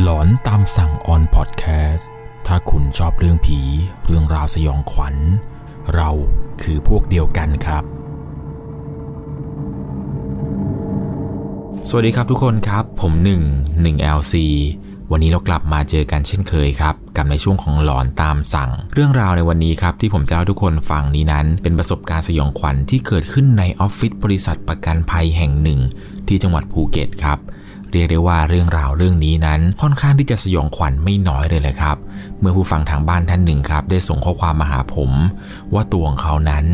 หลอนตามสั่งออนพอดแคสต์ ถ้าคุณชอบเรื่องผี เรื่องราวสยองขวัญ เราคือพวกเดียวกันครับ สวัสดีครับทุกคนครับ ผม1 1 LC วันนี้เรากลับมาเจอกันเช่นเคยครับ กับในช่วงของหลอนตามสั่ง เรื่องราวในวันนี้ครับ ที่ผมจะเล่าทุกคนฟังนี้นั้น เป็นประสบการณ์สยองขวัญที่เกิดขึ้นในออฟฟิศบริษัทประกันภัยแห่งหนึ่ง ที่จังหวัดภูเก็ตครับ เรียกได้ว่าเรื่องราวเรื่องนี้นั้นค่อนข้างที่จะสยองขวัญไม่น้อยเลยแหละครับ เมื่อผู้ฟังทางบ้านท่านหนึ่งครับ ได้ส่งข้อความมาหาผม ว่าตัวของเขานั้น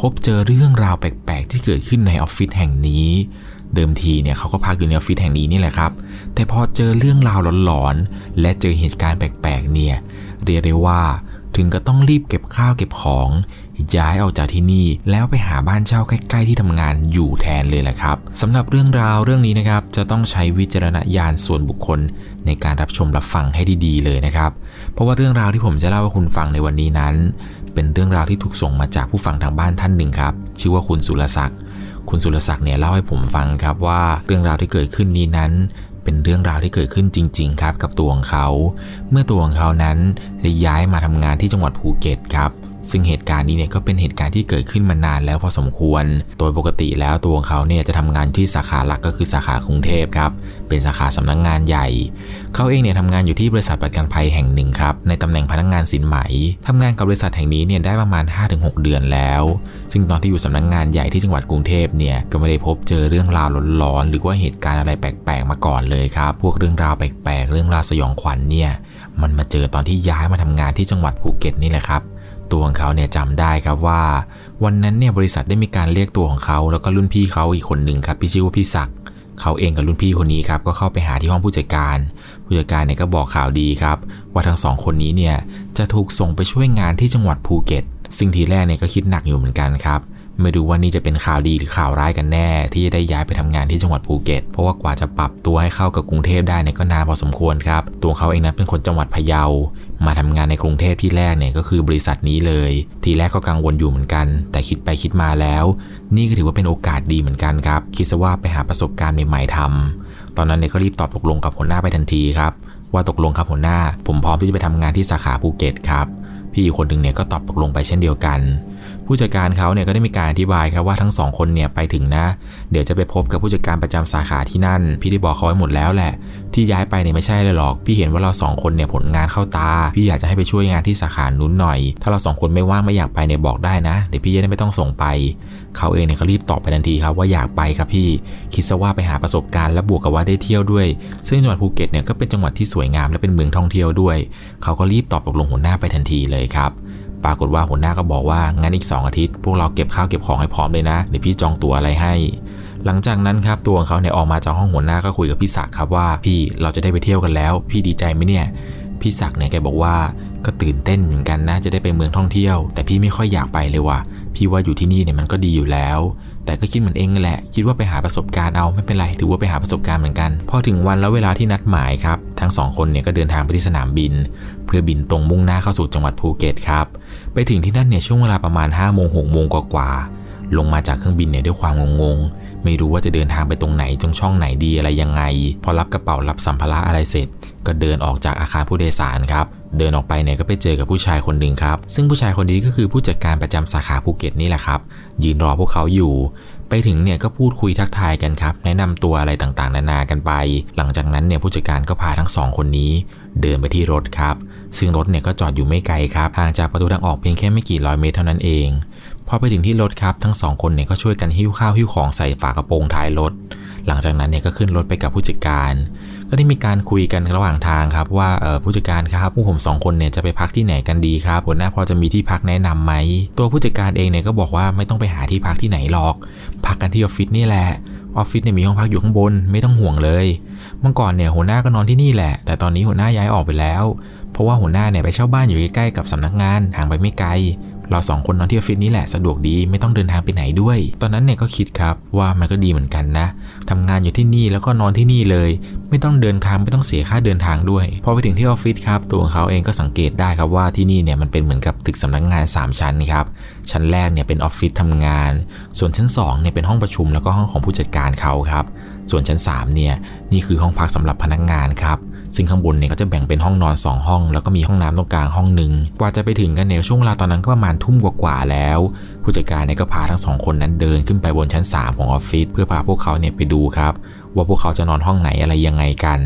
พบเจอเรื่องราวแปลกๆ ที่เกิดขึ้นในออฟฟิศแห่งนี้ เดิมทีเนี่ยเขาก็พักอยู่ในออฟฟิศแห่งนี้นี่แหละครับ แต่พอเจอเรื่องราวหลอนๆและเจอเหตุการณ์แปลกๆ เนี่ยเรียกได้ว่า ถึงก็ต้องรีบเก็บข้าวเก็บของ ย้ายออกจากที่นี่ แล้วไปหาบ้านเช่าใกล้ ๆ ที่ทำงานอยู่แทนเลยแหละครับสำหรับเรื่องราวเรื่องนี้นะครับจะต้องใช้วิจารณญาณส่วนบุคคล ในการรับชมรับฟังให้ดีๆเลยนะครับ เพราะว่าเรื่องราวที่ผมจะเล่าให้คุณฟังในวันนี้นั้น เป็นเรื่องราวที่ถูกส่งมาจากผู้ฟังทางบ้านท่านหนึ่งครับชื่อว่าคุณสุรศักดิ์คุณสุรศักดิ์เนี่ยเล่าให้ผมฟังครับว่าเรื่องราวที่เกิดขึ้นนี้นั้นเป็นเรื่องราวที่เกิดขึ้นจริง ๆ ครับกับตัวของเขา เมื่อตัวของเขานั้นได้ย้ายมาทำงานที่จังหวัดภูเก็ตครับ ซึ่งเหตุการณ์นี้เนี่ยก็เป็นเหตุการณ์ที่เกิดขึ้นมานานแล้วพอสมควร โดยปกติแล้วตัวของเขาเนี่ยจะทำงานที่สาขาหลักก็คือสาขากรุงเทพครับ เป็นสาขาสำนักงงานใหญ่ เขาเองเนี่ยทำงานอยู่ที่บริษัทประกันภัยแห่งหนึ่งครับ ในตำแหน่งพนักงงานสินไหมทำงานกับบริษัทแห่งนี้เนี่ยได้ประมาณ 5-6 เดือนแล้ว ซึ่งตอนที่อยู่สำนักงงานใหญ่ที่จังหวัดกรุงเทพเนี่ยก็ไม่ได้พบเจอเรื่องราวหลอนๆหรือว่าเหตุการณ์อะไรแปลกๆมาก่อนเลยครับ พวกเรื่องราวแปลกๆ เรื่องราวสยองขวัญเนี่ย มันมาเจอตอนที่ย้ายมาทำงานที่จังหวัดภูเก็ตนี่แหละครับ ตัวของเขาเนี่ยจำได้ครับว่า วันนั้นเนี่ยบริษัทได้มีการเรียกตัวของเขา แล้วก็รุ่นพี่เขาอีกคนหนึ่งครับที่ชื่อว่าพี่ศักดิ์เขาเองกับรุ่นพี่คนนี้ครับก็เข้าไปหาที่ห้องผู้จัดการ ผู้จัดการเนี่ยก็บอกข่าวดีครับ ว่าทั้งสองคนนี้เนี่ยจะถูกส่งไปช่วยงานที่จังหวัดภูเก็ตซึ่งทีแรกเนี่ยก็คิดหนักอยู่เหมือนกันครับ ไม่รู้ว่านี่จะเป็นข่าวดีหรือข่าวร้ายกันแน่ ที่จะได้ย้ายไปทำงานที่จังหวัดภูเก็ต เพราะว่ากว่าจะปรับตัวให้เข้ากับกรุงเทพได้เนี่ยก็นานพอสมควรครับ ตัวเขาเองนั้นเป็นคนจังหวัดพะเยา มาทำงานในกรุงเทพที่แรกเนี่ยก็คือบริษัทนี้เลย ทีแรกก็กังวลอยู่เหมือนกัน แต่คิดไปคิดมาแล้ว นี่ก็ถือว่าเป็นโอกาสดีเหมือนกันครับ คิดซะว่าไปหาประสบการณ์ใหม่ๆทำตอนนั้นเนี่ยก็รีบตอบตกลงกับหัวหน้าไปทันทีครับว่าตกลงครับหัวหน้า ผมพร้อมที่จะไปทำงานที่สาขาภูเก็ตครับ พี่อีกคนหนึ่งเนี่ยก็ตอบตกลงไปเช่นเดียวกัน ผู้จัดการเขาเนี่ยก็ได้มีการอธิบายครับว่าทั้งสองคนเนี่ยไปถึงนะ เดี๋ยวจะไปพบกับผู้จัดการประจำสาขาที่นั่น พี่ได้บอกเขาไว้หมดแล้วแหละ ที่ย้ายไปเนี่ยไม่ใช่เลยหรอก พี่เห็นว่าเราสองคนเนี่ยผลงานเข้าตา พี่อยากจะให้ไปช่วยงานที่สาขานู้นหน่อย ถ้าเราสองคนไม่ว่างไม่อยากไปเนี่ยบอกได้นะ เดี๋ยวพี่จะได้ไม่ต้องส่งไป เขาเองเนี่ยก็รีบตอบไปทันทีครับว่าอยากไปครับพี่ คิดซะว่าไปหาประสบการณ์และบวกกับว่าได้เที่ยวด้วย ซึ่งจังหวัดภูเก็ตเนี่ยก็เป็นจังหวัดที่สวยงามและเป็นเมืองท่องเที่ยวด้วย เขาก็รีบตอบตกลงหัวหน้าไปทันทีเลยครับ ปรากฏว่าหัวหน้าก็บอกว่างั้นอีก 2 อาทิตย์ พวกเราเก็บข้าวเก็บของให้พร้อมเลยนะเดี๋ยวพี่จองตั๋วอะไรให้ หลังจากนั้นครับตัวของเขาเนี่ยออกมาจากห้องหัวหน้าก็คุยกับพี่ศักดิ์ครับว่าพี่เราจะได้ไปเที่ยวกันแล้ว พี่ดีใจไหมเนี่ยพี่ศักดิ์เนี่ยแกบอกว่า ก็ตื่นเต้นเหมือนกันนะจะได้ไปเมืองท่องเที่ยว แต่พี่ไม่ค่อยอยากไปเลยว่ะพี่ว่าอยู่ที่นี่เนี่ยมันก็ดีอยู่แล้ว แต่ก็คิดเหมือนเองแหละ คิดว่าไปหาประสบการณ์เอาไม่เป็นไรถือว่าไปหาประสบการณ์เหมือนกันพอถึงวันแล้วเวลาที่นัดหมายครับทั้งสองคนเนี่ยก็เดินทางไปที่สนามบิน เพื่อบินตรงมุ่งหน้าเข้าสู่จังหวัดภูเก็ตครับไปถึงที่นั่นเนี่ยช่วงเวลาประมาณ5้าโมงหกโมงกว่าๆลงมาจากเครื่องบินเนี่ยด้วยความงงๆ ไม่รู้ว่าจะเดินทางไปตรงไหนตรงช่องไหนดีอะไรยังไง พอรับกระเป๋ารับสัมภาระอะไรเสร็จ ก็เดินออกจากอาคารผู้โดยสารครับ เดินออกไปเนี่ยก็ไปเจอกับผู้ชายคนหนึ่งครับ ซึ่งผู้ชายคนนี้ก็คือผู้จัดการประจำสาขาภูเก็ตนี่แหละครับ ยืนรอพวกเขาอยู่ ไปถึงเนี่ยก็พูดคุยทักทายกันครับ แนะนำตัวอะไรต่างๆ นานากันไป หลังจากนั้นเนี่ยผู้จัดการก็พาทั้งสองคนนี้ เดินไปที่รถครับ ซึ่งรถเนี่ยก็จอดอยู่ไม่ไกลครับ ห่างจากประตูทางออกเพียงแค่ไม่กี่ร้อยเมตรเท่านั้นเอง พอไปถึงที่รถครับ ทั้งสองคนเนี่ยก็ช่วยกันหิ้วข้าวหิ้วของใส่ฝากระโปรงท้ายรถ หลังจากนั้นเนี่ยก็ขึ้นรถไปกับผู้จัดการ ก็ได้มีการคุยกันระหว่างทางครับ ว่าผู้จัดการครับผู้ผมสองคนเนี่ยจะไปพักที่ไหนกันดีครับหัวหน้าพอจะมีที่พักแนะนํำไหมตัวผู้จัดการเองเนี่ยก็บอกว่าไม่ต้องไปหาที่พักที่ไหนหรอก พักกันที่ออฟฟิศนี่แหละออฟฟิศเนี่ยมีห้องพักอยู่ข้างบนไม่ต้องห่วงเลย เมื่อก่อนเนี่ยหัวหน้าก็นอนที่นี่แหละ แต่ตอนนี้หัวหน้าย้ายออกไปแล้ว เพราะว่าหัวหน้าเนี่ยไปเช่าบ้านอยู่ใกล้ๆกับสำนักงานห่างไปไม่ไกล เราสองคนนอนที่ออฟฟิศนี้แหละสะดวกดีไม่ต้องเดินทางไปไหนด้วย ตอนนั้นเนี่ยก็คิดครับว่ามันก็ดีเหมือนกันนะทำงานอยู่ที่นี่แล้วก็นอนที่นี่เลย ไม่ต้องเดินทางไม่ต้องเสียค่าเดินทางด้วย พอไปถึงที่ออฟฟิศครับตัวของเขาเองก็สังเกตได้ครับว่าที่นี่เนี่ยมันเป็นเหมือนกับตึกสำนักงาน 3 ชั้นครับชั้นแรกเนี่ยเป็นออฟฟิศทำงาน ส่วนชั้น2เนี่ยเป็นห้องประชุมแล้วก็ห้องของผู้จัดการเขาครับส่วนชั้น3เนี่ยนี่คือห้องพักสำหรับพนักงานครับ ซึ่งข้างบนเนี่ยก็จะแบ่งเป็นห้องนอน 2 ห้อง แล้วก็มีห้องน้ำตรงกลางห้องหนึ่งกว่าจะไปถึงกันเนี่ยช่วงเวลาตอนนั้นก็ประมาณทุ่มกว่าๆแล้ว ผู้จัดการเนี่ยก็พาทั้งสองคนนั้นเดินขึ้นไปบนชั้น 3 ของออฟฟิศเพื่อพาพวกเขาเนี่ยไปดูครับว่าพวกเขาจะนอนห้องไหนอะไรยังไงกัน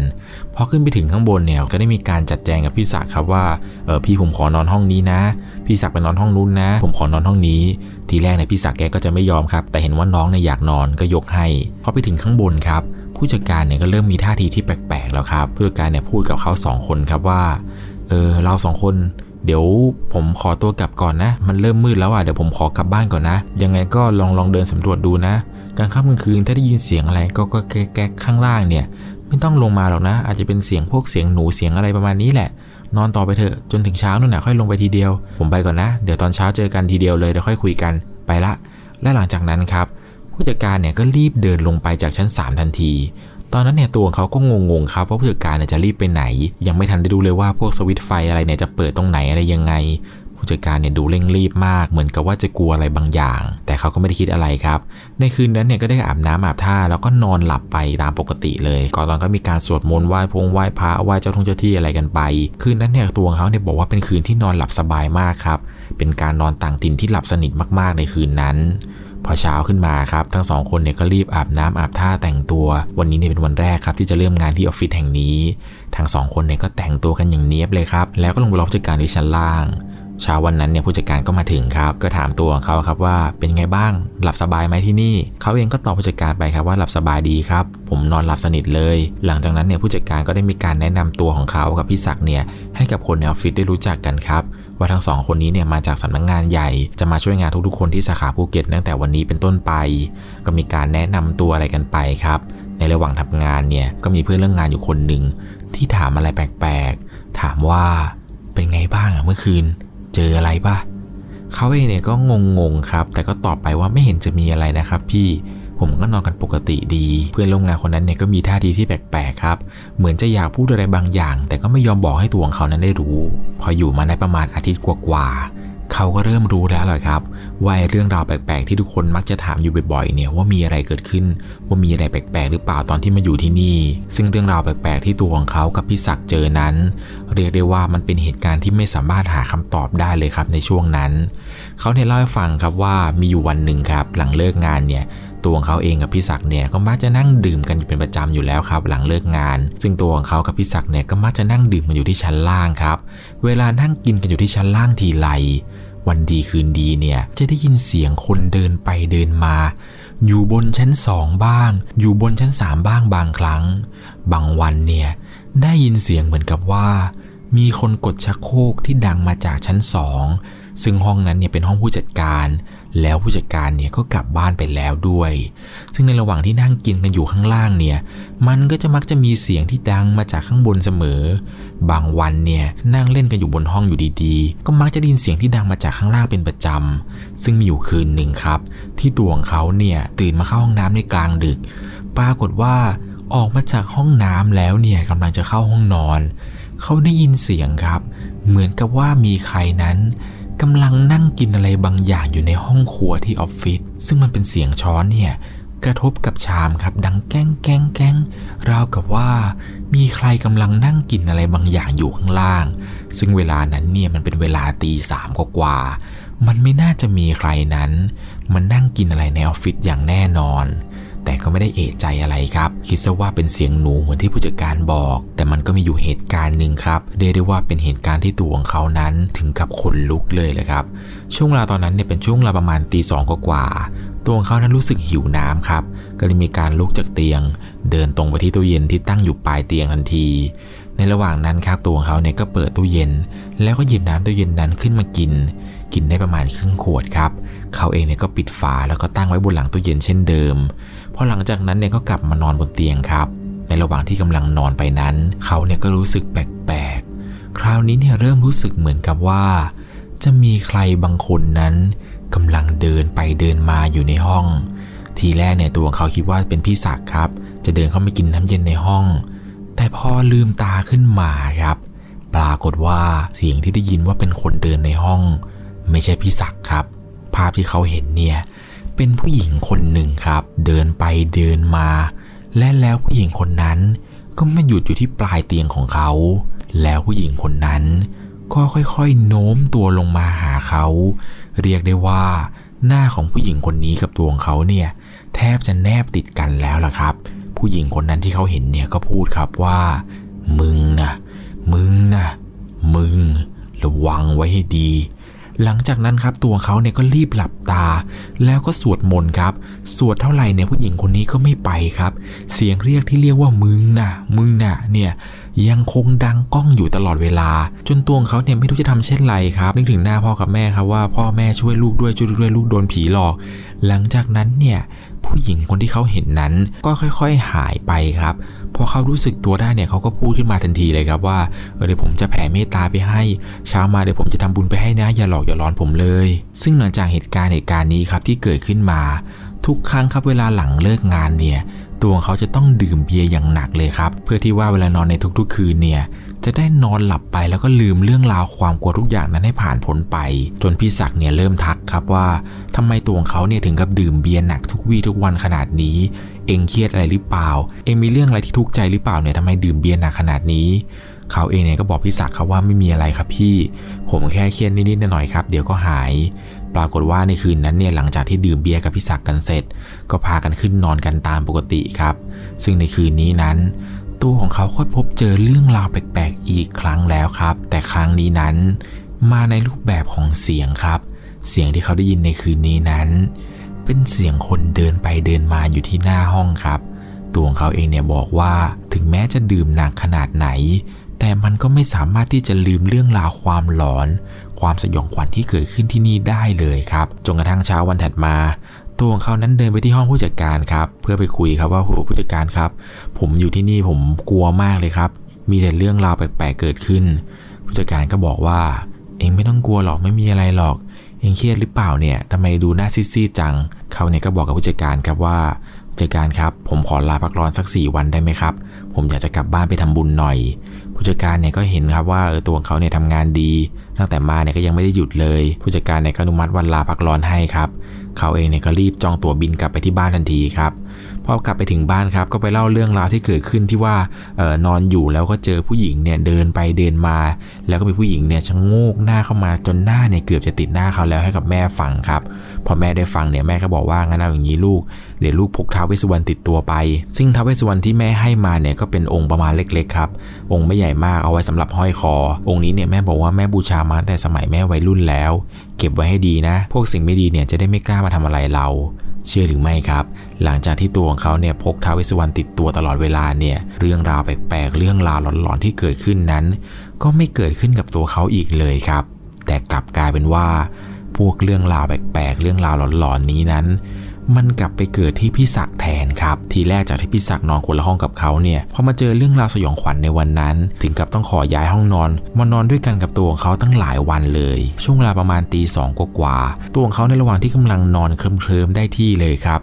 พอขึ้นไปถึงข้างบนเนี่ยก็ได้มีการจัดแจงกับพี่ศักครับว่าเออพี่ผมขอนอนห้องนี้นะ พี่ศักไปนอนห้องนู้นนะ ผมขอนอนห้องนี้ ทีแรกเนี่ยพี่ศักแกก็จะไม่ยอมครับ แต่เห็นว่าน้องเนี่ยอยากนอนก็ยกให้พอไปถึงข้างบนครับ ผู้จัดการเนี่ยก็เริ่มมีท่าทีที่แป แล้วครับผู้จัดการเนี่ยพูดกับเขาสองคนครับว่า เออเราสองคน เดี๋ยวผมขอตัวกลับก่อนนะ มันเริ่มมืดแล้วอะเดี๋ยวผมขอกลับบ้านก่อนนะ ยังไงก็ลองลองเดินสำรวจดูนะกลางค่ำกลางคืนถ้าได้ยินเสียงอะไรก็ก็แก๊กข้างล่างเนี่ย ไม่ต้องลงมาหรอกนะ อาจจะเป็นเสียงพวกเสียงหนูเสียงอะไรประมาณนี้แหละ นอนต่อไปเถอะจนถึงเช้านู่นน่ะค่อยลงไปทีเดียว ผมไปก่อนนะ เดี๋ยวตอนเช้าเจอกันทีเดียวเลยเดี๋ยวค่อยคุยกันไปละ และหลังจากนั้นครับผู้จัดการเนี่ยก็รีบเดินลงไปจากชั้น 3 ทันที ตอนนั้นเนี่ยตัวของเขาก็งงๆครับว่าผู้จัดการเนี่ยจะรีบไปไหน ยังไม่ทันได้ดูเลยว่าพวกสวิตไฟอะไรเนี่ยจะเปิดตรงไหนอะไรยังไง ผู้จัดการเนี่ยดูเร่งรีบมาก เหมือนกับว่าจะกลัวอะไรบางอย่าง แต่เขาก็ไม่ได้คิดอะไรครับ ในคืนนั้นเนี่ยก็ได้อาบน้ำอาบท่าแล้วก็นอนหลับไปตามปกติเลยก่อนนอนก็มีการสวดมนต์ไหว้พงไหว้พระไหว้เจ้าทงเจ้าที่อะไรกันไป คืนนั้นเนี่ยตัวของเขาเนี่ยบอกว่าเป็นคืนที่นอนหลับสบายมากครับเป็นการนอนต่างถิ่นที่หลับสนิทมากๆในคืนนั้น พอเช้าขึ้นมาครับ ทั้งสองคนเนี่ยก็รีบอาบน้ำอาบท่าแต่งตัว วันนี้เนี่ยเป็นวันแรกครับที่จะเริ่มงานที่ออฟฟิศแห่งนี้ ทั้งสองคนเนี่ยก็แต่งตัวกันอย่างเนี้ยบเลยครับ แล้วก็ลงไปรอผู้จัดการที่ชั้นล่าง เช้าวันนั้นเนี่ยผู้จัดการก็มาถึงครับ ก็ถามตัวของเขาครับว่าเป็นไงบ้าง หลับสบายไหมที่นี่ เขาเองก็ตอบผู้จัดการไปครับว่าหลับสบายดีครับ ผมนอนหลับสนิทเลย หลังจากนั้นเนี่ยผู้จัดการก็ได้มีการแนะนำตัวของเขากับพี่ศักดิ์เนี่ยให้กับคนในออฟฟิศได้รู้จักกันครับ ว่าทั้งสองคนนี้เนี่ยมาจากสำนักงงานใหญ่ จะมาช่วยงานทุกๆ คนที่สาขาภูเก็ตตั้งแต่วันนี้เป็นต้นไป ก็มีการแนะนำตัวอะไรกันไปครับ ในระหว่างทำงานเนี่ยก็มีเพื่อนเรื่องงานอยู่คนหนึ่งที่ถามอะไรแปลกๆ ถามว่าเป็นไงบ้างอะเมื่อคืน เจออะไรปะเขาเองเนี่ยก็งงๆครับ แต่ก็ตอบไปว่าไม่เห็นจะมีอะไรนะครับ พี่ ผมก็นอนกันปกติดี เพื่อนร่วมงานคนนั้นเนี่ยก็มีท่าทีที่แปลกๆครับ เหมือนจะอยากพูดอะไรบางอย่าง แต่ก็ไม่ยอมบอกให้ตัวของเขานั้นได้รู้ พออยู่มาในประมาณอาทิตย์กว่าๆเขาก็เริ่มรู้แล้วเลยครับ ว่าเรื่องราวแปลกๆที่ทุกคนมักจะถามอยู่บ่อยๆเนี่ยว่ามีอะไรเกิดขึ้น ว่ามีอะไรแปลกๆหรือเปล่าตอนที่มาอยู่ที่นี่ ซึ่งเรื่องราวแปลกๆที่ตัวของเขากับพี่ศักดิ์เจอนั้น เรียกได้ว่ามันเป็นเหตุการณ์ที่ไม่สามารถหาคำตอบได้เลยครับในช่วงนั้น เขาเนี่ยเล่าให้ฟังครับว่ามีอยู่วันหนึ่งครับ หลังเลิกงานเนี่ย ตัวของเขาเองกับพี่ศักดิ์เนี่ยก็มักจะนั่งดื่มกันอยู่เป็นประจำอยู่แล้วครับ หลังเลิกงาน ซึ่งตัวของเขากับพี่ศักดิ์เนี่ยก็มักจะนั่งดื่มกันอยู่ที่ชั้นล่างครับ เวลานั่งกินกันอยู่ที่ชั้นล่างทีไรวันดีคืนดีเนี่ยจะได้ยินเสียงคนเดินไปเดินมา อยู่บนชั้นสองบ้าง อยู่บนชั้นสามบ้างบางครั้ง บางวันเนี่ยได้ยินเสียงเหมือนกับว่า มีคนกดชักโครกที่ดังมาจากชั้นสองซึ่งห้องนั้นเนี่ยเป็นห้องผู้จัดการ แล้วผู้จัดการเนี่ยก็กลับบ้านไปแล้วด้วย ซึ่งในระหว่างที่นั่งกินกันอยู่ข้างล่างเนี่ย มันก็จะมักจะมีเสียงที่ดังมาจากข้างบนเสมอ บางวันเนี่ยนั่งเล่นกันอยู่บนห้องอยู่ดีๆ ก็มักจะได้ยินเสียงที่ดังมาจากข้างล่างเป็นประจำ ซึ่งมีอยู่คืนหนึ่งครับ ที่ตัวของเขาเนี่ยตื่นมาเข้าห้องน้ำในกลางดึก ปรากฏว่าออกมาจากห้องน้ำแล้วเนี่ยกำลังจะเข้าห้องนอน เขาได้ยินเสียงครับ เหมือนกับว่ามีใครนั้น กำลังนั่งกินอะไรบางอย่างอยู่ในห้องครัวที่ออฟฟิศซึ่งมันเป็นเสียงช้อนเนี่ยกระทบกับชามครับ ดังแก้งแก้งแก้งราวกับว่า มีใครกำลังนั่งกินอะไรบางอย่างอยู่ข้างล่าง ซึ่งเวลานั้นเนี่ยมันเป็นเวลาตีสามกว่ามันไม่น่าจะมีใครนั้น มันนั่งกินอะไรในออฟฟิศอย่างแน่นอน แต่ก็ไม่ได้เอะใจอะไรครับ คิดซะว่าเป็นเสียงหนูเหมือนที่ผู้จัดการบอก แต่มันก็มีอยู่เหตุการณ์หนึ่งครับเรียกได้ว่าเป็นเหตุการณ์ที่ตัวของเขานั้นถึงกับขนลุกเลยเลยครับ ช่วงเวลาตอนนั้นเนี่ยเป็นช่วงเวลาประมาณตีสองกว่าตัวของเขานั้นรู้สึกหิวน้ำครับ ก็เลยมีการลุกจากเตียง เดินตรงไปที่ตู้เย็นที่ตั้งอยู่ปลายเตียงทันที ในระหว่างนั้นครับตัวของเขาเนี่ยก็เปิดตู้เย็น แล้วก็หยิบน้ำตู้เย็นนั้นขึ้นมากิน กินได้ประมาณครึ่งขวดครับ เขาเองเนี่ยก็ปิดฝาแล้วก็ตั้งไว้บนหลังตู้เย็นเช่นเดิม พอหลังจากนั้นเนี่ยก็กลับมานอนบนเตียงครับ ในระหว่างที่กำลังนอนไปนั้น เขาเนี่ยก็รู้สึกแปลกๆ คราวนี้เนี่ยเริ่มรู้สึกเหมือนกับว่า จะมีใครบางคนนั้นกำลังเดินไปเดินมาอยู่ในห้อง ทีแรกเนี่ยตัวของเขาคิดว่าเป็นพี่ศักดิ์ครับ จะเดินเข้ามากินน้ำเย็นในห้อง แต่พอลืมตาขึ้นมาครับ ปรากฏว่าเสียงที่ได้ยินว่าเป็นคนเดินในห้อง ไม่ใช่พี่ศักดิ์ครับ ภาพที่เขาเห็นเนี่ย เป็นผู้หญิงคนหนึ่งครับ เดินไปเดินมา และแล้วผู้หญิงคนนั้น ก็ไม่หยุดอยู่ที่ปลายเตียงของเขา แล้วผู้หญิงคนนั้น ก็ค่อยๆโน้มตัวลงมาหาเขา เรียกได้ว่า หน้าของผู้หญิงคนนี้กับตัวของเขาเนี่ยแทบจะแนบติดกันแล้วล่ะครับ ผู้หญิงคนนั้นที่เขาเห็นเนี่ยก็พูดครับว่า มึงนะมึงนะมึง ระวังไว้ให้ดี หลังจากนั้นครับตัวเขาเนี่ยก็รีบหลับตา แล้วก็สวดมนต์ครับ สวดเท่าไหร่เนี่ยผู้หญิงคนนี้ก็ไม่ไปครับ เสียงเรียกที่เรียกว่ามึงนะมึงนะเนี่ยยังคงดังก้องอยู่ตลอดเวลา จนตัวเขาเนี่ยไม่รู้จะทำเช่นไรครับ นึกถึงหน้าพ่อกับแม่ครับว่าพ่อแม่ช่วยลูกด้วยช่วยด้วยลูกโดนผีหลอก หลังจากนั้นเนี่ย ผู้หญิงคนที่เขาเห็นนั้นก็ค่อยๆ หายไปครับพอเขารู้สึกตัวได้เนี่ยเขาก็พูดขึ้นมาทันทีเลยครับว่าเดี๋ยวผมจะแผ่เมตตาไปให้เช้ามาเดี๋ยวผมจะทำบุญไปให้นะอย่าหลอกอย่าร้อนผมเลย ซึ่งหลังจากเหตุการณ์เหตุการณ์นี้ครับที่เกิดขึ้นมา ทุกครั้งครับเวลาหลังเลิกงานเนี่ยตัวเขาจะต้องดื่มเบียร์อย่างหนักเลยครับ เพื่อที่ว่าเวลานอนในทุกๆ คืนเนี่ย จะได้นอนหลับไปแล้วก็ลืมเรื่องราวความกลัวทุกอย่างนั้นให้ผ่านพ้นไป จนพี่ศักดิ์เนี่ยเริ่มทักครับว่าทำไมตัวของเขาเนี่ยถึงกับดื่มเบียร์หนักทุกวี่ทุกวันขนาดนี้ เอ็งเครียดอะไรหรือเปล่า เอ็งมีเรื่องอะไรที่ทุกข์ใจหรือเปล่าเนี่ยทำไมดื่มเบียร์หนักขนาดนี้เขาเองเนี่ยก็บอกพี่ศักดิ์ครับว่าไม่มีอะไรครับพี่ ผมแค่เครียดนิดๆหน่อยๆครับเดี๋ยวก็หาย ปรากฏว่าในคืนนั้นเนี่ยหลังจากที่ดื่มเบียร์กับพี่ศักดิ์กันเสร็จ ก็พากันขึ้นนอนกันตามปกติครับ ซึ่งในคืนนี้นั้น ตัวของเขาค่อยพบเจอเรื่องราวแปลกๆอีกครั้งแล้วครับ แต่ครั้งนี้นั้นมาในรูปแบบของเสียงครับ เสียงที่เขาได้ยินในคืนนี้นั้น เป็นเสียงคนเดินไปเดินมาอยู่ที่หน้าห้องครับ ตัวของเขาเองเนี่ยบอกว่าถึงแม้จะดื่มหนักขนาดไหน แต่มันก็ไม่สามารถที่จะลืมเรื่องราวความหลอน ความสยองขวัญที่เกิดขึ้นที่นี่ได้เลยครับจนกระทั่งเช้าวันถัดมา ตัวของเขานั้นเดินไปที่ห้องผู้จัดการครับ เพื่อไปคุยครับว่าผู้จัดการครับ ผมอยู่ที่นี่ผมกลัวมากเลยครับ มีแต่เรื่องราวแปลกๆเกิดขึ้น ผู้จัดการก็บอกว่า เองไม่ต้องกลัวหรอกไม่มีอะไรหรอก เองเครียดหรือเปล่าเนี่ยทำไมดูหน้าซีดๆจัง เขาเนี่ยก็บอกกับผู้จัดการครับว่าผู้จัดการครับ ผมขอลาพักร้อนสักสี่วันได้ไหมครับ ผมอยากจะกลับบ้านไปทำบุญหน่อย ผู้จัดการเนี่ยก็เห็นครับว่าเออตัวเขาเนี่ยทำงานดี ตั้งแต่มาเนี่ยก็ยังไม่ได้หยุดเลย ผู้จัดการเนี่ยก็อนุมัติวันลาพักร้อนให้ครับ เขาเองเนี่ยก็รีบจองตั๋วบินกลับไปที่บ้านทันทีครับ พอกลับไปถึงบ้านครับ ก็ไปเล่าเรื่องราวที่เกิดขึ้นที่ว่าออนอนอยู่แล้วก็เจอผู้หญิงเนี่ยเดินไปเดินมา แล้วก็มีผู้หญิงเนี่ยชะโงกหน้าเข้ามาจนหน้าเนี่ยเกือบจะติดหน้าเขาแล้วให้กับแม่ฟังครับ พอแม่ได้ฟังเนี่ยแม่ก็บอกว่างั้นเอาอย่างนี้ลูกเดี๋ยวลูกพกท้าวเวสสุวรรณติดตัวไป ซึ่งท้าวเวสสุวรรณที่แม่ให้มาเนี่ยก็เป็นองค์ประมาณเล็กๆครับ องค์ไม่ใหญ่มากเอาไว้สำหรับห้อยคอ องค์นี้เนี่ยแม่บอกว่าแม่บูชามาแต่สมัยแม่วัยรุ่นแล้ว เก็บไว้ให้ดีนะ พวกสิ่งไม่ดีเนี่ยจะได้ไม่กล้ามาทำอะไรเรา เชื่อหรือไม่ครับ หลังจากที่ตัวของเขาเนี่ยพกท้าวเวสสุวรรณติดตัวตลอดเวลาเนี่ย เรื่องราวแปลกๆ เรื่องราวหลอนๆที่เกิดขึ้นนั้น ก็ไม่เกิดขึ้นกับตัวเขาอีกเลยครับ แต่กลับกลายเป็นว่า พวกเรื่องราวแปลกๆ เรื่องราวหลอนๆนี้นั้น มันกลับไปเกิดที่พี่ศักแทนครับ ทีแรกจากที่พี่ศักนอนคนละห้องกับเขาเนี่ยพอมาเจอเรื่องราวสยองขวัญในวันนั้น ถึงกับต้องขอย้ายห้องนอนมานอนด้วยกันกับตัวของเขาตั้งหลายวันเลย ช่วงเวลาประมาณตีสองกว่าตัวของเขาในระหว่างที่กำลังนอนเคลิ้มๆได้ที่เลยครับ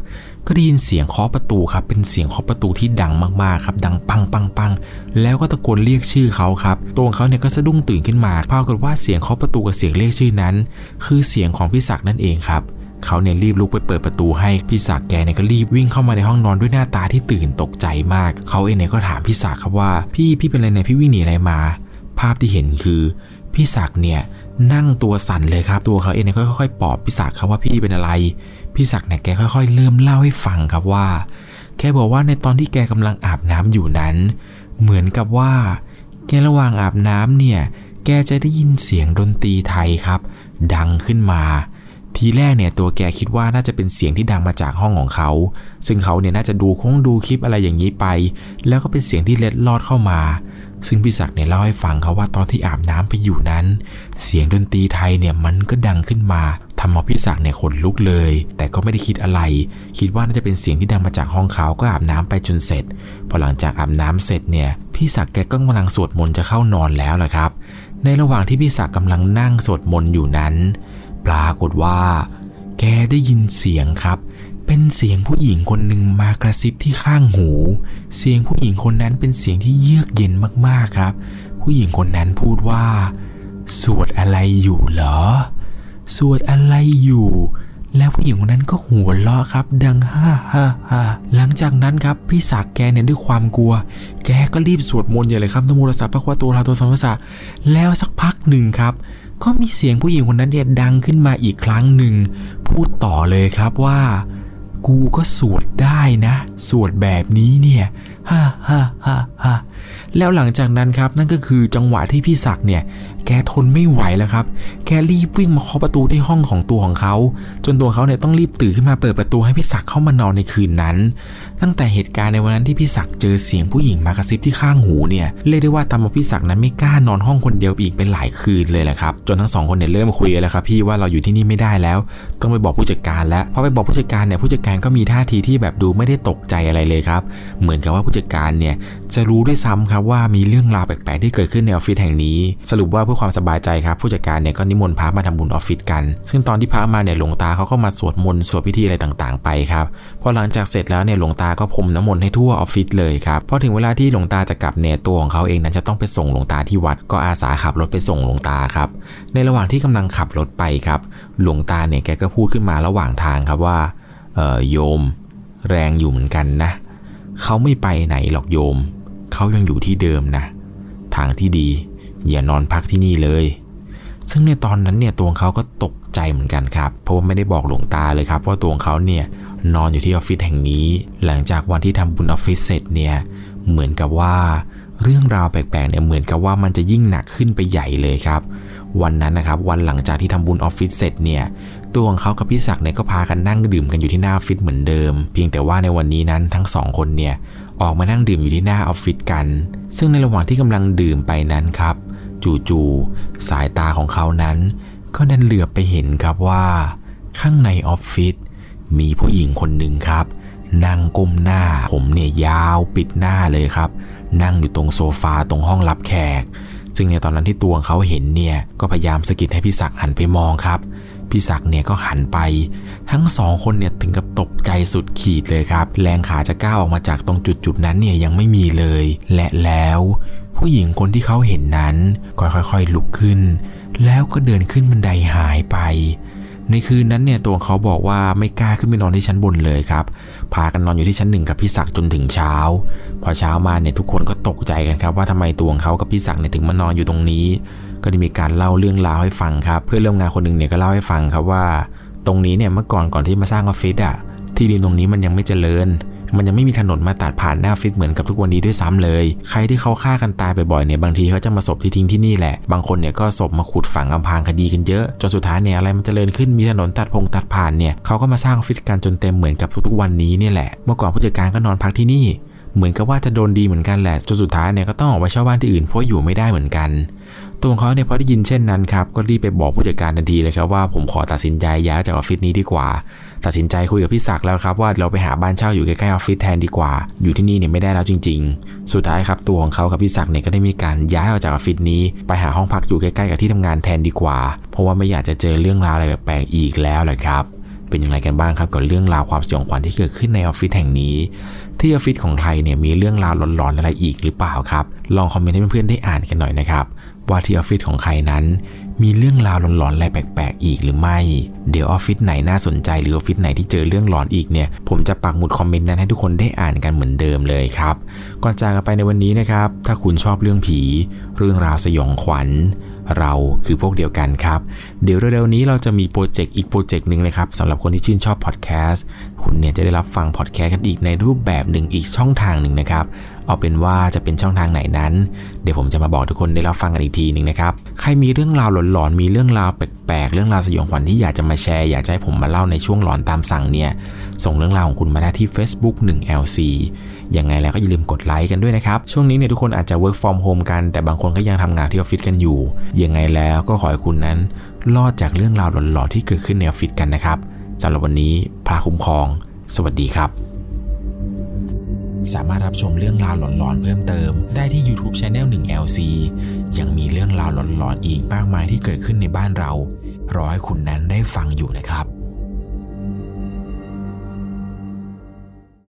ก็ได้ยินเสียงเคาะประตูครับ เป็นเสียงเคาะประตูที่ดังมากๆครับ ดังปังปังปังแล้วก็ตะโกนเรียกชื่อเขาครับ ตัวของเขาเนี่ยก็สะดุ้งตื่นขึ้นมาปรากฏว่าเสียงเคาะประตูกับเสียงเรียกชื่อนั้น คือเสียงของพี่ศักดิ์นั่นเองครับ เขาเนี่ยรีบลุกไปเปิดประตูให้พี่ศักแกเนี่ยก็รีบวิ่งเข้ามาในห้องนอนด้วยหน้าตาที่ตื่นตกใจมาก เขาเองเนี่ยก็ถามพี่ศักครับว่า พี่พี่เป็นอะไรเนี่ยพี่วิ่งหนีอะไรมา ภาพที่เห็นคือพี่ศักเนี่ยนั่งตัวสั่นเลยครับ ตัวเขาเองเนี่ยค่อยๆปลอบพี่ศักครับว่าพี่เป็นอะไร พี่ศักเนี่ยแกค่อย ๆ เริ่มเล่าให้ฟังครับว่า แกบอกว่าในตอนที่แกกำลังอาบน้ำอยู่นั้น เหมือนกับว่า แกระหว่างอาบน้ำเนี่ยแกจะได้ยินเสียงดนตรีไทยครับ ดังขึ้นมา ทีแรกเนี่ยตัวแกคิดว่าน่าจะเป็นเสียงที่ดังมาจากห้องของเขา ซึ่งเขาเนี่ยน่าจะดูคงดูคลิปอะไรอย่างนี้ไป แล้วก็เป็นเสียงที่เล็ดลอดเข้ามา ซึ่งพี่ศักดิ์เนี่ยเล่าให้ฟังเขาว่าตอนที่อาบน้ำไปอยู่นั้น เสียงดนตรีไทยเนี่ยมันก็ดังขึ้นมาทำเอาพี่ศักดิ์เนี่ยขนลุกเลย แต่ก็ไม่ได้คิดอะไร คิดว่าน่าจะเป็นเสียงที่ดังมาจากห้องเขาก็อาบน้ำไปจนเสร็จ พอหลังจากอาบน้ำเสร็จเนี่ยพี่ศักดิ์แกก็กำลังสวดมนต์จะเข้านอนแล้วแหละครับ ในระหว่างที่พี่ศักดิ์กำลังนั่งสวดมนต์อยู่นั้น ปรากฏว่า แกได้ยินเสียงครับ เป็นเสียงผู้หญิงคนหนึ่งมากระซิบที่ข้างหู เสียงผู้หญิงคนนั้นเป็นเสียงที่เยือกเย็นมากๆครับ ผู้หญิงคนนั้นพูดว่า สวดอะไรอยู่เหรอ สวดอะไรอยู่แล้วผู้หญิงคนนั้นก็หัวเราะครับ ดังฮ่าฮ่าฮ่าหลังจากนั้นครับพี่ศักแกเนี่ยด้วยความกลัว แกก็รีบสวดมนต์อย่างเลยครับนโมตัสสะพระควาโตราโตสัมมาสะแล้วสักพักหนึ่งครับ ก็มีเสียงผู้หญิงคนนั้นเนี่ยดังขึ้นมาอีกครั้งหนึ่ง พูดต่อเลยครับว่า กูก็สวดได้นะ สวดแบบนี้เนี่ยฮ่าฮ่าฮ่าฮ่าแล้วหลังจากนั้นครับนั่นก็คือจังหวะที่พี่ศักดิ์เนี่ยแกทนไม่ไหวแล้วครับ แกรีบวิ่งมาเคาะประตูที่ห้องของตัวของเขา จนตัวเขาเนี่ยต้องรีบตื่นขึ้นมาเปิดประตูให้พี่ศักดิ์เข้ามานอนในคืนนั้น ตั้งแต่เหตุการณ์ในวันนั้นที่พี่ศักดิ์เจอเสียงผู้หญิงมากระซิบที่ข้างหูเนี่ย เรียกได้ว่าทำเอาพี่ศักดิ์นั้นไม่กล้านอนห้องคนเดียวอีกเป็นหลายคืนเลยแหละครับ จนทั้งสองคนเนี่ยเริ่มคุยแล้วครับพี่ว่าเราอยู่ที่นี่ไม่ได้แล้ว ต้องไปบอกผู้จัดการแล้ว พอไปบอกผู้จัดการเนี่ยผู้จัดการก็มีท่าทีที่แบบดูไม่ได้ตกใจอะไรเลยครับ เหมือนกับว่าผู้จัดการเนี่ย จะรู้ด้วยซ้ำครับว่ามีเรื่องราวแปลกๆที่เกิดขึ้นในออฟฟิศแห่งนี้ สรุปว่าเพื่อความสบายใจครับผู้จัดการเนี่ยก็นิมนต์พระมาทำบุญออฟฟิศกัน ซึ่งตอนที่พระมาเนี่ยหลวงตาเขาก็มาสวดมนต์สวดพิธีอะไรต่างๆ ไปครับพอหลังจากเสร็จแล้วเนี่ยหลวงตาก็พรมน้ำมนต์ให้ทั่วออฟฟิศเลยครับพอถึงเวลาที่หลวงตาจะกลับเนี่ยตัวของเขาเองนั้นจะต้องไปส่งหลวงตาที่วัด ก็อาสาขับรถไปส่งหลวงตาครับในระหว่างที่กำลังขับรถไปครับหลวงตาเนี่ยแกก็พูดขึ้นมาระหว่างทางครับว่าเออโยม แรงอยู่เหมือนกันนะเขาไม่ไปไหนหรอกโยม เขายังอยู่ที่เดิมนะ ทางที่ดี อย่านอนพักที่นี่เลย ซึ่งในตอนนั้นเนี่ยตัวเขาก็ตกใจเหมือนกันครับ เพราะว่าไม่ได้บอกหลวงตาเลยครับว่าตัวเขาเนี่ยนอนอยู่ที่ออฟฟิศแห่งนี้ หลังจากวันที่ทำบุญออฟฟิศเสร็จเนี่ยเหมือนกับว่าเรื่องราวแปลกๆเนี่ยเหมือนกับว่ามันจะยิ่งหนักขึ้นไปใหญ่เลยครับ วันนั้นนะครับวันหลังจากที่ทำบุญออฟฟิศเสร็จเนี่ยตัวของเขากับพี่ศักดิ์เนี่ยก็พากันนั่งดื่มกันอยู่ที่หน้าออฟฟิศเหมือนเดิม เพียงแต่ว่าในวันนี้นั้นทั้งสองคนเนี่ยออกมานั่งดื่มอยู่ที่หน้าออฟฟิศกัน ซึ่งในระหว่างที่กำลังดื่มไปนั้นครับ จู่ๆสายตาของเขานั้น ก็ดันเหลือบไปเห็นครับว่า ข้างในออฟฟิศมีผู้หญิงคนหนึ่งครับ นั่งก้มหน้าผมเนี่ยยาวปิดหน้าเลยครับ นั่งอยู่ตรงโซฟาตรงห้องรับแขก ซึ่งในตอนนั้นที่ตัวเขาเห็นเนี่ยก็พยายามสะกิดให้พี่ศักดิ์หันไปมองครับพี่ศักดิ์เนี่ยก็หันไป ทั้งสองคนเนี่ยถึงกับตกใจสุดขีดเลยครับ แรงขาจะก้าวออกมาจากตรงจุดจุดๆนั้นเนี่ยยังไม่มีเลย และแล้ว ผู้หญิงคนที่เขาเห็นนั้นก็ค่อยๆลุกขึ้น แล้วก็เดินขึ้นบันไดหายไปในคืนนั้นเนี่ยตัวเขาบอกว่าไม่กล้าขึ้นไปนอนที่ชั้นบนเลยครับ พากันนอนอยู่ที่ชั้นหนึ่งกับพี่ศักดิ์จนถึงเช้า พอเช้ามาเนี่ยทุกคนก็ตกใจกันครับว่าทำไมตัวของเขากับพี่ศักดิ์เนี่ยถึงมานอนอยู่ตรงนี้ ก็ได้มีการเล่าเรื่องราวให้ฟังครับ เพื่อนร่วมงานคนหนึ่งเนี่ยก็เล่าให้ฟังครับว่า ตรงนี้เนี่ยเมื่อก่อนก่อนที่มาสร้างออฟฟิศอะที่ดินตรงนี้มันยังไม่เจริญ มันยังไม่มีถนนมาตัดผ่านหน้าออฟฟิศเหมือนกับทุกวันนี้ด้วยซ้ำเลย ใครที่เขาฆ่ากันตายบ่อยๆเนี่ยบางทีเขาจะมาศพที่ทิ้งที่นี่แหละ บางคนเนี่ยก็ศพมาขุดฝังอำพางคดีกันเยอะจนสุดท้ายเนี่ยอะไรมันเจริญขึ้นมีถนนตัดพงตัดผ่านเนี่ยเขาก็มาสร้างออฟฟิศกันจนเต็มเหมือนกับทุกๆวันนี้เนี่ยแหละ เมื่อก่อนผู้จัดการก็นอนพักที่นี่ เหมือนกับว่าจะโดนดีเหมือนกันแหละจนสุดท้ายเนี่ยก็ต้องออกไปเช่าบ้านที่อื่นเพราะอยู่ไม่ได้เหมือนกัน ตัวของเขาเนี่ยพอได้ยินเช่นนั้นครับ ก็รีบไปบอกผู้จัดการทันทีเลยครับว่าผมขอตัดสินใจย้ายจากออฟฟิศนี้ดีกว่า ตัดสินใจคุยกับพี่ศักดิ์แล้วครับว่าเราไปหาบ้านเช่าอยู่ใกล้ๆออฟฟิศแทนดีกว่า อยู่ที่นี่เนี่ยไม่ได้แล้วจริง ๆ สุดท้ายครับตัวของเขากับพี่ศักดิ์เนี่ยก็ได้มีการย้ายออกจากออฟฟิศนี้ ไปหาห้องพักอยู่ใกล้ๆกับที่ทำงานแทนดีกว่า เพราะว่าไม่อยากจะเจอเรื่องราวอะไรแปลกๆอีกแล้วแหละครับเป็นยังไงกันบ้างครับกับเรื่องราวความสยองขวัญที่เกิดขึ้นในออฟฟิศแห่งนี้ ที่ออฟฟิศของใครเนี่ยมีเรื่องราวหลอนๆอะไรอีกหรือเปล่าครับ ลองคอมเมนต์ให้เพื่อนๆได้อ่านกันหน่อยนะครับ ว่าที่ออฟฟิศของใครนั้น มีเรื่องราวหลอนๆอะไรแปลกๆอีกหรือไม่ เดี๋ยวออฟฟิศไหนน่าสนใจหรือออฟฟิศไหนที่เจอเรื่องหลอนอีกเนี่ย ผมจะปักหมุดคอมเมนต์นั้นให้ทุกคนได้อ่านกันเหมือนเดิมเลยครับ ก่อนจากกันไปในวันนี้นะครับ ถ้าคุณชอบเรื่องผี เรื่องราวสยองขวัญเราคือพวกเดียวกันครับ เดี๋ยวเร็วๆนี้เราจะมีโปรเจกต์อีกโปรเจกต์หนึ่งนะครับสำหรับคนที่ชื่นชอบพอดแคสต์คุณเนี่ยจะได้รับฟังพอดแคสต์กันอีกในรูปแบบหนึ่งอีกช่องทางหนึ่งนะครับ เอาเป็นว่าจะเป็นช่องทางไหนนั้น เดี๋ยวผมจะมาบอกทุกคนได้รับฟังกันอีกทีหนึ่งนะครับ ใครมีเรื่องราวหลอนๆ มีเรื่องราวแปลกๆ เรื่องราวสยองขวัญที่อยากจะมาแชร์ อยากจะให้ผมมาเล่าในช่วงหลอนตามสั่งเนี่ย ส่งเรื่องราวของคุณมาได้ที่ Facebook 1LC ยังไงแล้วก็อย่าลืมกดไลค์กันด้วยนะครับ ช่วงนี้เนี่ยทุกคนอาจจะ work from home กัน แต่บางคนก็ยังทำงานที่ออฟฟิศกันอยู่ ยังไงแล้วก็ขอให้คุณนั้น รอดจากเรื่องราวหลอนๆที่เกิดขึ้นในออฟฟิศกันนะครับสำหรับวันนี้พระคุ้มครอง สวัสดีครับ สามารถรับชมเรื่องราวหลอนๆเพิ่มเติม ได้ที่ YouTube Channel 1LC ยังมีเรื่องราวหลอนๆอีกมากมายที่เกิดขึ้นในบ้านเรา รอให้คุณนั้นได้ฟังอยู่นะครับ